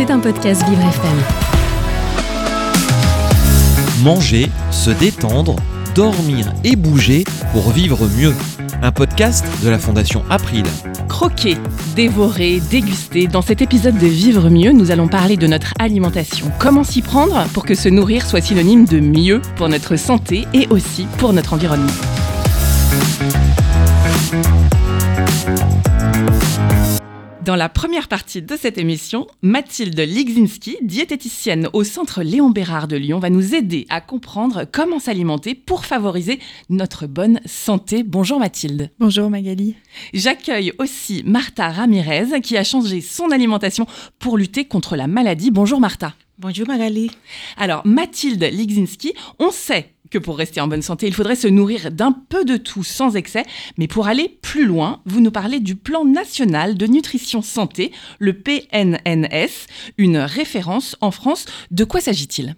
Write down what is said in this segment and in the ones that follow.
C'est un podcast Vivre FM. Manger, se détendre, dormir et bouger pour vivre mieux. Un podcast de la Fondation April. Croquer, dévorer, déguster. Dans cet épisode de Vivre mieux, nous allons parler de notre alimentation. Comment s'y prendre pour que se nourrir soit synonyme de mieux pour notre santé et aussi pour notre environnement. Dans la première partie de cette émission, Mathilde Ligzinski, diététicienne au Centre Léon Bérard de Lyon, va nous aider à comprendre comment s'alimenter pour favoriser notre bonne santé. Bonjour Mathilde. Bonjour Magali. J'accueille aussi Martha Ramirez qui a changé son alimentation pour lutter contre la maladie. Bonjour Martha. Bonjour Magali. Alors Mathilde Ligzinski, on sait que pour rester en bonne santé, il faudrait se nourrir d'un peu de tout sans excès. Mais pour aller plus loin, vous nous parlez du plan national de nutrition santé, le PNNS, une référence en France. De quoi s'agit-il?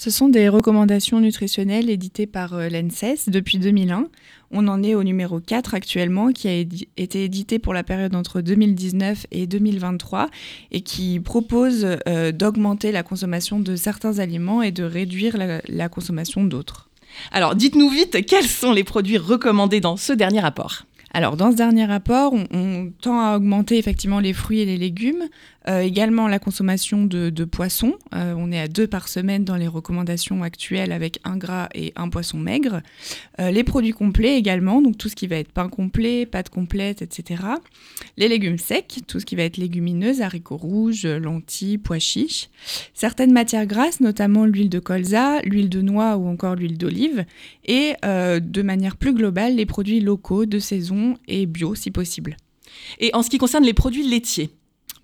Ce sont des recommandations nutritionnelles éditées par euh, l'ANSES depuis 2001. On en est au numéro 4 actuellement, qui a été édité pour la période entre 2019 et 2023 et qui propose euh, d'augmenter la consommation de certains aliments et de réduire la consommation d'autres. Alors dites-nous vite, quels sont les produits recommandés dans ce dernier rapport? Alors, dans ce dernier rapport, on, tend à augmenter effectivement les fruits et les légumes, euh, également la consommation de, poissons. Euh, on est à deux par semaine dans les recommandations actuelles avec un gras et un poisson maigre. Euh, les produits complets également, donc tout ce qui va être pain complet, pâte complète, etc. Les légumes secs, tout ce qui va être légumineuses, haricots rouges, lentilles, pois chiches. Certaines matières grasses, notamment l'huile de colza, l'huile de noix ou encore l'huile d'olive. Et de manière plus globale, les produits locaux de saison et bio si possible. Et en ce qui concerne les produits laitiers,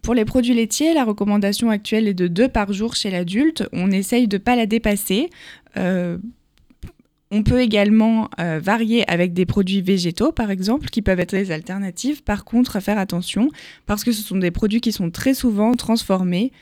pour les produits laitiers, la recommandation actuelle est de 2 par jour chez l'adulte. On essaye de ne pas la dépasser. Euh, on peut également euh, varier avec des produits végétaux, par exemple, qui peuvent être des alternatives. Par contre, faire attention, parce que ce sont des produits qui sont très souvent transformés,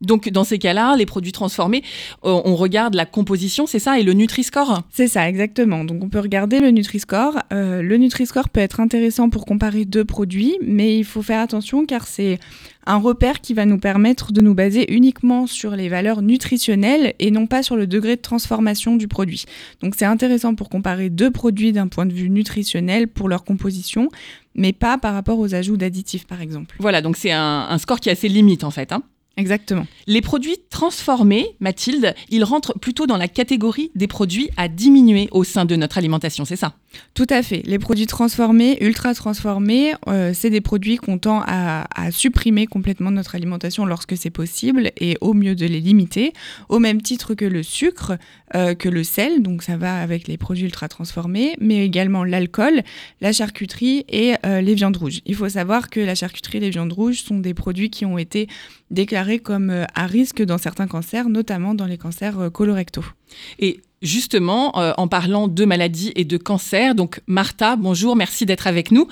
donc dans ces cas-là, les produits transformés, euh, on regarde la composition, c'est ça, et le Nutri-Score C'est ça, exactement. Donc on peut regarder le Nutri-Score. Euh, le Nutri-Score peut être intéressant pour comparer deux produits, mais il faut faire attention car c'est un repère qui va nous permettre de nous baser uniquement sur les valeurs nutritionnelles et non pas sur le degré de transformation du produit. Donc c'est intéressant pour comparer deux produits d'un point de vue nutritionnel pour leur composition, mais pas par rapport aux ajouts d'additifs par exemple. Voilà, donc c'est un, un, score qui a ses limites en fait. Hein Exactement. Les produits transformés, Mathilde, ils rentrent plutôt dans la catégorie des produits à diminuer au sein de notre alimentation, c'est ça? Tout à fait. Les produits transformés, ultra transformés, euh, c'est des produits qu'on tend à, supprimer complètement de notre alimentation lorsque c'est possible et au mieux de les limiter, au même titre que le sucre, euh, que le sel, donc ça va avec les produits ultra transformés, mais également l'alcool, la charcuterie et euh, les viandes rouges. Il faut savoir que la charcuterie et les viandes rouges sont des produits qui ont été déclarés comme euh, à risque dans certains cancers, notamment dans les cancers euh, colorectaux. Et justement, euh, en parlant de maladies et de cancers, donc Martha, bonjour, merci d'être avec nous.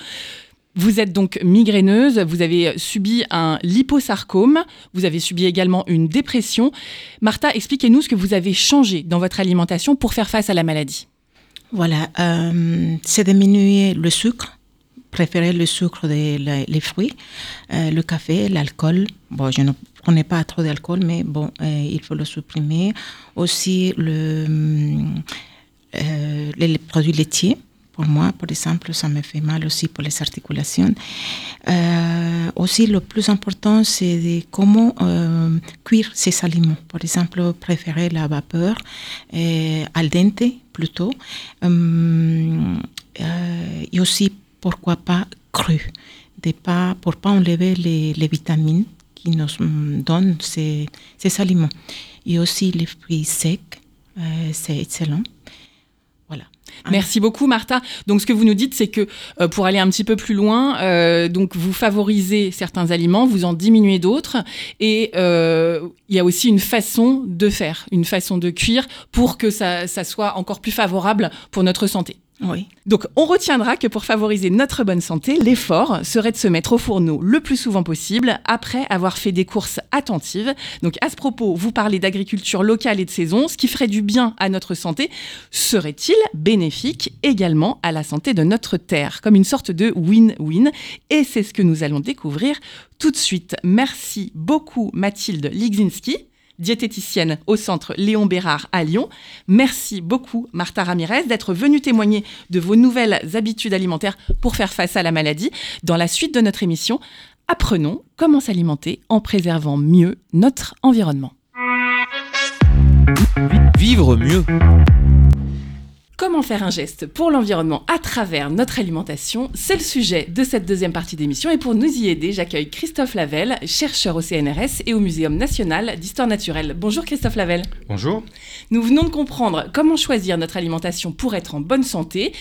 Vous êtes donc migraineuse, vous avez subi un liposarcome, vous avez subi également une dépression. Martha, expliquez-nous ce que vous avez changé dans votre alimentation pour faire face à la maladie. Voilà, c'est diminuer le sucre, préférer le sucre des les fruits, euh, le café, l'alcool. Bon, je ne prenais pas trop d'alcool, mais bon, euh, il faut le supprimer. Aussi, euh, les, produits laitiers. Pour moi, par exemple, ça me fait mal aussi pour les articulations. aussi, le plus important, c'est comment cuire ces aliments. Par exemple, préférer la vapeur, al dente plutôt. et aussi pourquoi pas cru, de pas, pour pas enlever les vitamines qui nous donnent ces, ces, aliments. Et aussi les fruits secs, euh, c'est excellent. Voilà. Merci beaucoup, Martha. Donc, ce que vous nous dites, c'est que euh, pour aller un petit peu plus loin, euh, donc vous favorisez certains aliments, vous en diminuez d'autres, et il y a aussi une façon de faire, une façon de cuire pour que ça, ça soit encore plus favorable pour notre santé. Donc on retiendra que pour favoriser notre bonne santé, l'effort serait de se mettre au fourneau le plus souvent possible après avoir fait des courses attentives. Donc à ce propos, vous parlez d'agriculture locale et de saison, ce qui ferait du bien à notre santé, serait-il bénéfique également à la santé de notre terre, comme une sorte de win-win. Et c'est ce que nous allons découvrir tout de suite. Merci beaucoup Mathilde Ligzinski diététicienne au centre Léon Bérard à Lyon. Merci beaucoup, Martha Ramirez, d'être venue témoigner de vos nouvelles habitudes alimentaires pour faire face à la maladie. Dans la suite de notre émission, apprenons comment s'alimenter en préservant mieux notre environnement. Vivre mieux Comment faire un geste pour l'environnement à travers notre alimentation C'est le sujet de cette deuxième partie d'émission. Et pour nous y aider, j'accueille Christophe Lavelle, chercheur au CNRS et au Muséum national d'histoire naturelle. Bonjour Christophe Lavelle. Bonjour. Nous venons de comprendre comment choisir notre alimentation pour être en bonne santé.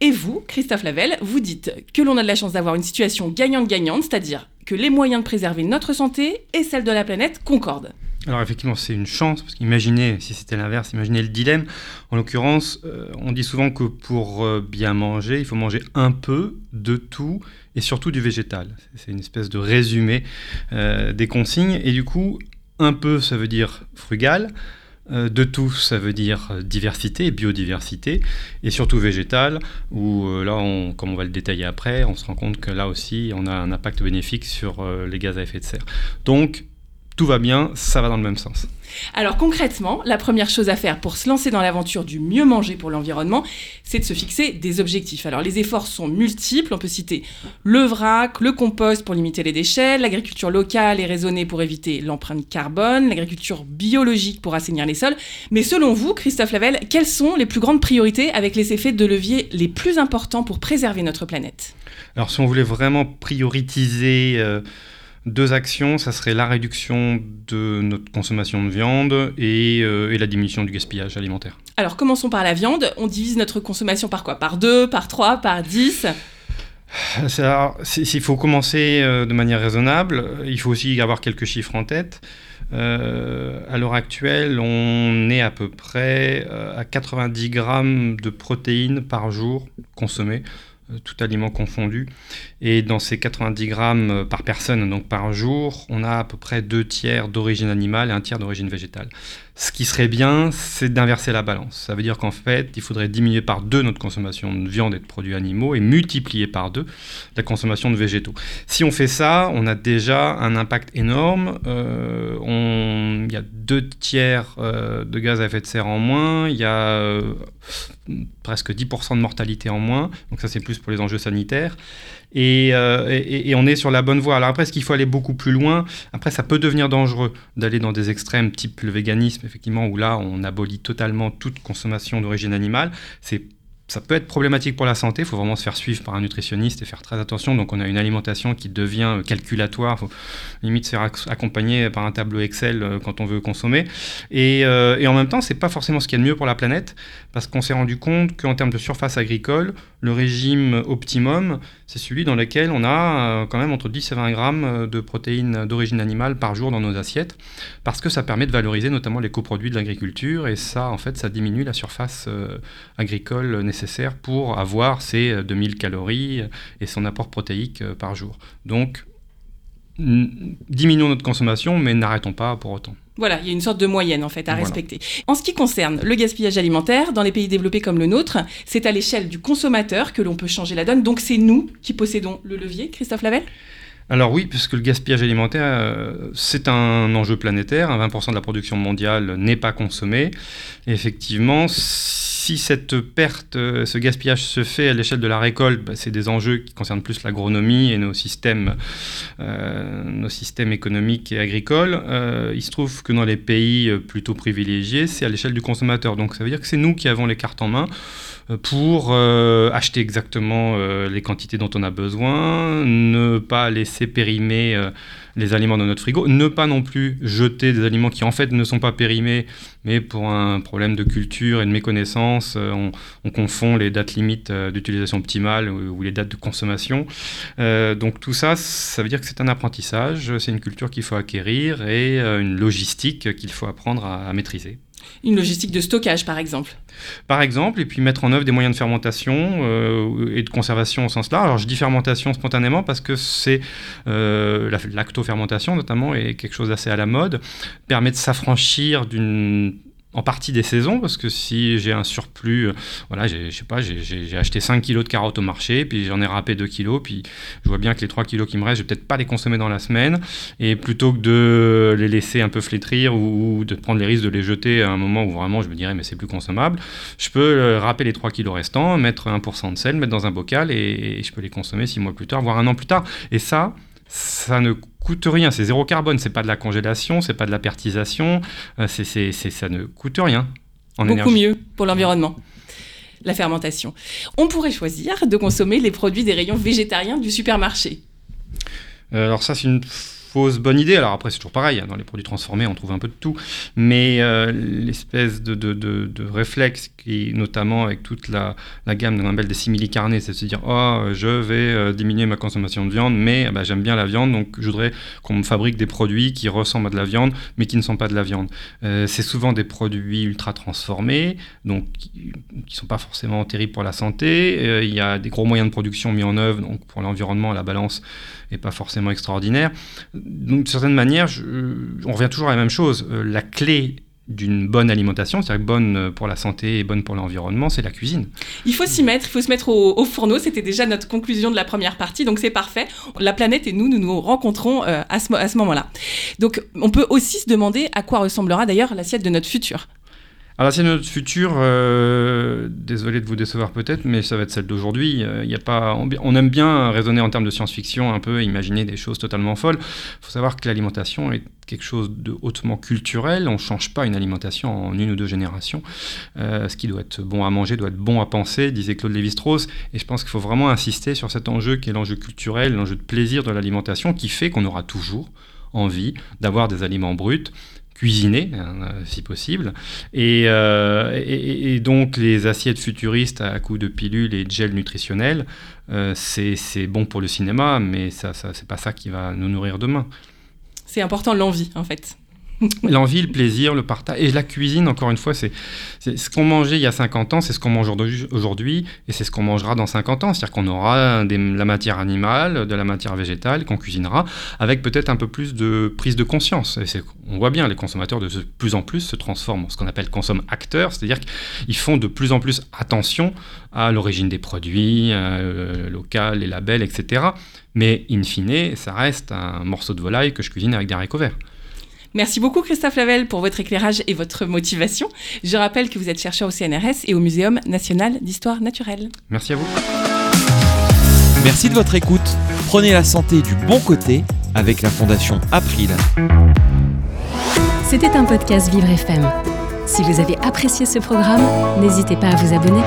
Et vous, Christophe Lavelle, vous dites que l'on a de la chance d'avoir une situation gagnante-gagnante, c'est-à-dire que les moyens de préserver notre santé et celle de la planète concordent. Alors effectivement, c'est une chance, parce qu'imaginez, si c'était l'inverse, imaginez le dilemme. En l'occurrence, euh, on dit souvent que pour euh, bien manger, il faut manger un peu de tout, et surtout du végétal. C'est une espèce de résumé euh, des consignes, et du coup, un peu, ça veut dire frugal. de tout, ça veut dire diversité, biodiversité, et surtout végétal, où là, comme on va le détailler après, on se rend compte que là aussi, on a un impact bénéfique sur les gaz à effet de serre. Donc, tout va bien, ça va dans le même sens. Alors concrètement, la première chose à faire pour se lancer dans l'aventure du mieux manger pour l'environnement, c'est de se fixer des objectifs. Alors les efforts sont multiples, on peut citer le vrac, le compost pour limiter les déchets, l'agriculture locale et raisonnée pour éviter l'empreinte carbone, l'agriculture biologique pour assainir les sols. Mais selon vous, Christophe Lavelle, quelles sont les plus grandes priorités avec les effets de levier les plus importants pour préserver notre planète? Alors si on voulait vraiment prioriser... Euh, deux actions, ça serait la réduction de notre consommation de viande et, euh, la diminution du gaspillage alimentaire. Alors commençons par la viande. On divise notre consommation par quoi? Par deux, par trois, par dix? Il faut commencer euh, de manière raisonnable. Il faut aussi avoir quelques chiffres en tête. Euh, à l'heure actuelle, on est à peu près à 90 grammes de protéines par jour consommées. Tout aliment confondu. Et dans ces 90 grammes euh, par personne, donc par jour, on a à peu près deux tiers d'origine animale et un tiers d'origine végétale. Ce qui serait bien, c'est d'inverser la balance. Ça veut dire qu'en fait, il faudrait diminuer par deux notre consommation de viande et de produits animaux et multiplier par deux la consommation de végétaux. Si on fait ça, on a déjà un impact énorme. Euh, il y a deux tiers euh, de gaz à effet de serre en moins, il y a presque 10% de mortalité en moins, donc ça c'est plus pour les enjeux sanitaires. Euh, et, on est sur la bonne voie. Alors après, est-ce qu'il faut aller beaucoup plus loin? Après, ça peut devenir dangereux d'aller dans des extrêmes type le véganisme, effectivement, où là, on abolit totalement toute consommation d'origine animale. C'est ça peut être problématique pour la santé, il faut vraiment se faire suivre par un nutritionniste et faire très attention. Donc on a une alimentation qui devient calculatoire, faut limite se faire accompagner par un tableau Excel euh, quand on veut consommer. Et, euh, et en même temps, c'est pas forcément ce qu'il y a de mieux pour la planète, parce qu'on s'est rendu compte qu'en termes de surface agricole, le régime optimum, c'est celui dans lequel on a euh, quand même entre 10 et 20 grammes de protéines d'origine animale par jour dans nos assiettes, parce que ça permet de valoriser notamment les coproduits de l'agriculture, et ça, en fait, ça diminue la surface agricole nécessaire nécessaire pour avoir ces 2000 euh, calories euh, et son apport protéique euh, par jour. Donc, diminuons notre consommation, mais n'arrêtons pas pour autant. Voilà, il y a une sorte de moyenne en fait à respecter. En ce qui concerne le gaspillage alimentaire, dans les pays développés comme le nôtre, c'est à l'échelle du consommateur que l'on peut changer la donne. Donc c'est nous qui possédons le levier, Christophe Lavelle? Alors oui, puisque le gaspillage alimentaire, c'est un enjeu planétaire. 20% de la production mondiale n'est pas consommée. effectivement, si cette perte, euh, ce gaspillage se fait à l'échelle de la récolte, bah, c'est des enjeux qui concernent plus l'agronomie et nos systèmes, euh, nos systèmes économiques et agricoles. Euh, il se trouve que dans les pays plutôt privilégiés, c'est à l'échelle du consommateur. Donc ça veut dire que c'est nous qui avons les cartes en main pour acheter exactement les quantités dont on a besoin, ne pas laisser périmer les aliments dans notre frigo. Ne pas non plus jeter des aliments qui en fait ne sont pas périmés, mais pour un problème de culture et de méconnaissance, euh, on, confond les dates limites euh, d'utilisation optimale ou, les dates de consommation. Euh, donc tout ça, ça veut dire que c'est un apprentissage, c'est une culture qu'il faut acquérir et une logistique qu'il faut apprendre à maîtriser. Une logistique de stockage, par exemple. Par exemple, et puis mettre en œuvre des moyens de fermentation euh, et de conservation au sens large. Alors je dis fermentation spontanément parce que c'est euh, la lactofermentation notamment est quelque chose d'assez à la mode, permet de s'affranchir d'une en partie des saisons, parce que si j'ai un surplus, euh, voilà, je sais pas, j'ai acheté 5 kilos de carottes au marché, puis j'en ai râpé 2 kilos, puis je vois bien que les 3 kilos qui me restent, je vais peut-être pas les consommer dans la semaine, et plutôt que de les laisser un peu flétrir ou, de prendre les risques de les jeter à un moment où vraiment je me dirais mais c'est plus consommable, je peux euh, râper les 3 kilos restants, mettre 1% de sel, mettre dans un bocal, et, et je peux les consommer 6 mois plus tard, voire un an plus tard. Et ça, ça ne coûte rien, c'est zéro carbone, c'est pas de la congélation, c'est pas de la pertisation, euh, c'est, ça ne coûte rien en Beaucoup mieux pour l'environnement. La fermentation. On pourrait choisir de consommer les produits des rayons végétariens du supermarché. Euh, alors ça, c'est une fausse bonne idée. Alors après, c'est toujours pareil, hein, dans les produits transformés, on trouve un peu de tout. Mais euh, l'espèce de, de, de, réflexe, qui, notamment avec toute la, la gamme de labels des simili-carnés, c'est de se dire Oh, je vais euh, diminuer ma consommation de viande, mais bah, j'aime bien la viande, donc je voudrais qu'on me fabrique des produits qui ressemblent à de la viande, mais qui ne sont pas de la viande. Euh, c'est souvent des produits ultra transformés, donc qui ne sont pas forcément terribles pour la santé. Il y a des gros moyens de production mis en œuvre, donc pour l'environnement, la balance n'est pas forcément extraordinaire. Donc, de certaine manière, on revient toujours à la même chose. Euh, la clé d'une bonne alimentation, c'est-à-dire bonne pour la santé et bonne pour l'environnement, c'est la cuisine. Il faut s'y mettre, il faut se mettre au, fourneau. C'était déjà notre conclusion de la première partie, donc c'est parfait. La planète et nous, nous nous rencontrons euh, à ce, à ce moment-là. Donc on peut aussi se demander à quoi ressemblera d'ailleurs l'assiette de notre futur. Alors c'est notre futur, euh, désolé de vous décevoir peut-être, mais ça va être celle d'aujourd'hui. Euh, on, aime bien raisonner en termes de science-fiction, un peu imaginer des choses totalement folles. Il faut savoir que l'alimentation est quelque chose de hautement culturel. On ne change pas une alimentation en une ou deux générations. Euh, ce qui doit être bon à manger doit être bon à penser, disait Claude Lévi-Strauss. Et je pense qu'il faut vraiment insister sur cet enjeu qui est l'enjeu culturel, l'enjeu de plaisir de l'alimentation, qui fait qu'on aura toujours envie d'avoir des aliments bruts cuisiner, hein, si possible. Euh, et, et, donc les assiettes futuristes à coups de pilules et de gel nutritionnel, euh, c'est bon pour le cinéma, mais ça, ça c'est pas ça qui va nous nourrir demain. C'est important l'envie, en fait. L'envie, le plaisir, le partage. Et la cuisine, encore une fois, c'est ce qu'on mangeait il y a 50 ans, c'est ce qu'on mange aujourd'hui, et c'est ce qu'on mangera dans 50 ans. C'est-à-dire qu'on aura de la matière animale, de la matière végétale, qu'on cuisinera, avec peut-être un peu plus de prise de conscience. Et on voit bien, les consommateurs de plus en plus se transforment en ce qu'on appelle consomme-acteurs, c'est-à-dire qu'ils font de plus en plus attention à l'origine des produits, euh, local, les labels, etc. Mais in fine, ça reste un morceau de volaille que je cuisine avec des haricots verts. Merci beaucoup Christophe Lavelle pour votre éclairage et votre motivation. Je rappelle que vous êtes chercheur au CNRS et au Muséum national d'histoire naturelle. Merci à vous. Merci de votre écoute. Prenez la santé du bon côté avec la Fondation April. C'était un podcast Vivre FM. Si vous avez apprécié ce programme, n'hésitez pas à vous abonner.